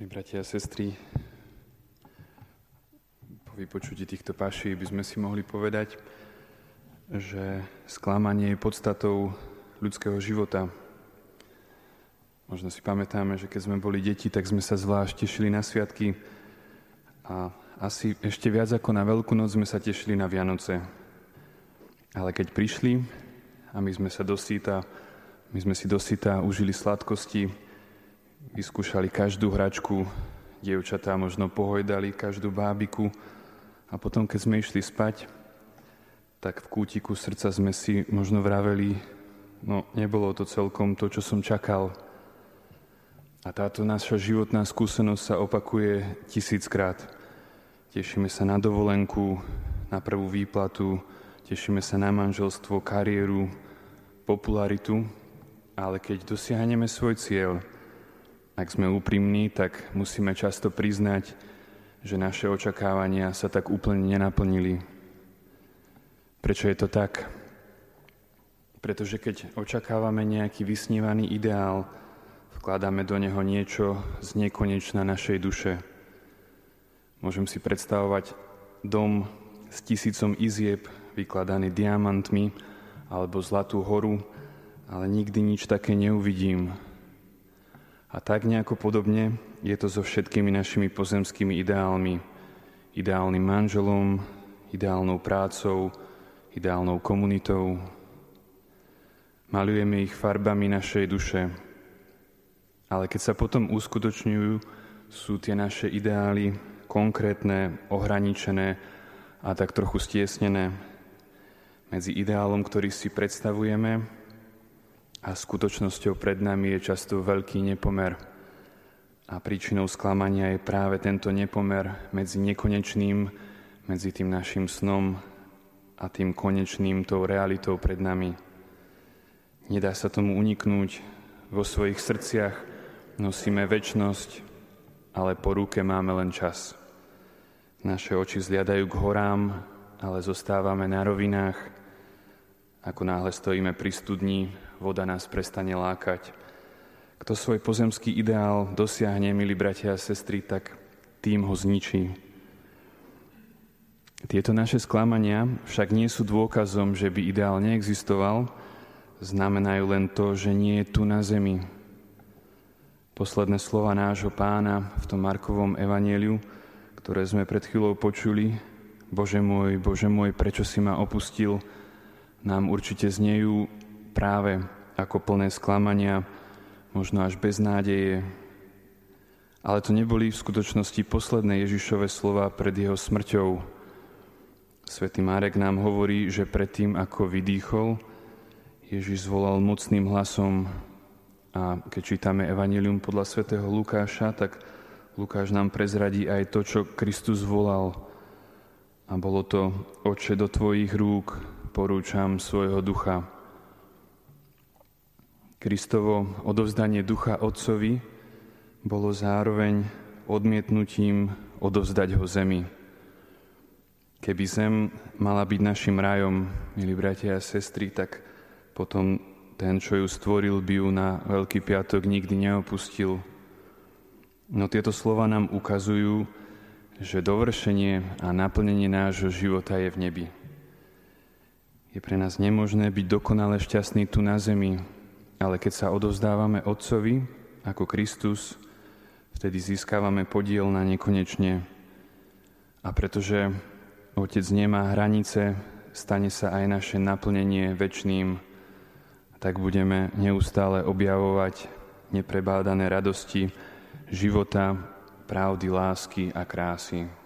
Milí bratia a sestry, po vypočutí týchto paší by sme si mohli povedať, že sklamanie je podstatou ľudského života. Možno si pamätáme, že keď sme boli deti, tak sme sa zvlášť tešili na sviatky a asi ešte viac ako na Veľkú noc sme sa tešili na Vianoce. Ale keď prišli a my sme sa dosýta, my sme si dosýta užili sladkosti, vyskúšali každú hračku, dievčatá možno pohojdali každú bábiku a potom, keď sme išli spať, tak v kútiku srdca sme si možno vraveli, no nebolo to celkom to, čo som čakal. A táto naša životná skúsenosť sa opakuje tisíckrát. Tešíme sa na dovolenku, na prvú výplatu, tešíme sa na manželstvo, kariéru, popularitu, ale keď dosiahneme svoj cieľ, ak sme úprimní, tak musíme často priznať, že naše očakávania sa tak úplne nenaplnili. Prečo je to tak? Pretože keď očakávame nejaký vysnívaný ideál, vkladáme do neho niečo z nekonečna našej duše. Môžem si predstavovať dom s tisícom izieb, vykladaný diamantmi, alebo zlatú horu, ale nikdy nič také neuvidím, a tak nejako podobne je to so všetkými našimi pozemskými ideálmi. Ideálnym manželom, ideálnou prácou, ideálnou komunitou. Malujeme ich farbami našej duše. Ale keď sa potom uskutočňujú, sú tie naše ideály konkrétne, ohraničené a tak trochu stiesnené. Medzi ideálom, ktorý si predstavujeme, a skutočnosťou pred nami je často veľký nepomer. A príčinou sklamania je práve tento nepomer medzi nekonečným, medzi tým našim snom a tým konečným, tou realitou pred nami. Nedá sa tomu uniknúť. Vo svojich srdciach nosíme väčnosť, ale po ruke máme len čas. Naše oči zliadajú k horám, ale zostávame na rovinách. Ako náhle stojíme pri studni, voda nás prestane lákať. Kto svoj pozemský ideál dosiahne, milí bratia a sestry, tak tým ho zničí. Tieto naše sklamania však nie sú dôkazom, že by ideál neexistoval, znamenajú len to, že nie je tu na zemi. Posledné slova nášho pána v tom Markovom evanieliu, ktoré sme pred chvíľou počuli, Bože môj, Bože môj, prečo si ma opustil, nám určite znejú práve ako plné sklamania, možno až bez nádeje. Ale to neboli v skutočnosti posledné Ježišove slova pred jeho smrťou. Svetý Marek nám hovorí, že predtým, ako vydýchol, Ježiš zvolal mocným hlasom a keď čítame Evangelium podľa svätého Lukáša, tak Lukáš nám prezradí aj to, čo Kristus volal. A bolo to, Oče, do Tvojich rúk porúčam svojho ducha. Kristovo odovzdanie ducha Otcovi bolo zároveň odmietnutím odovzdať ho zemi. Keby zem mala byť našim rajom, milí bratia a sestry, tak potom ten, čo ju stvoril, by ju na Veľký piatok nikdy neopustil. No tieto slova nám ukazujú, že dovršenie a naplnenie nášho života je v nebi. Je pre nás nemožné byť dokonale šťastný tu na zemi, ale keď sa odovzdávame Otcovi ako Kristus, vtedy získávame podiel na nekonečne. A pretože Otec nemá hranice, stane sa aj naše naplnenie väčným, tak budeme neustále objavovať neprebádané radosti života, pravdy, lásky a krásy.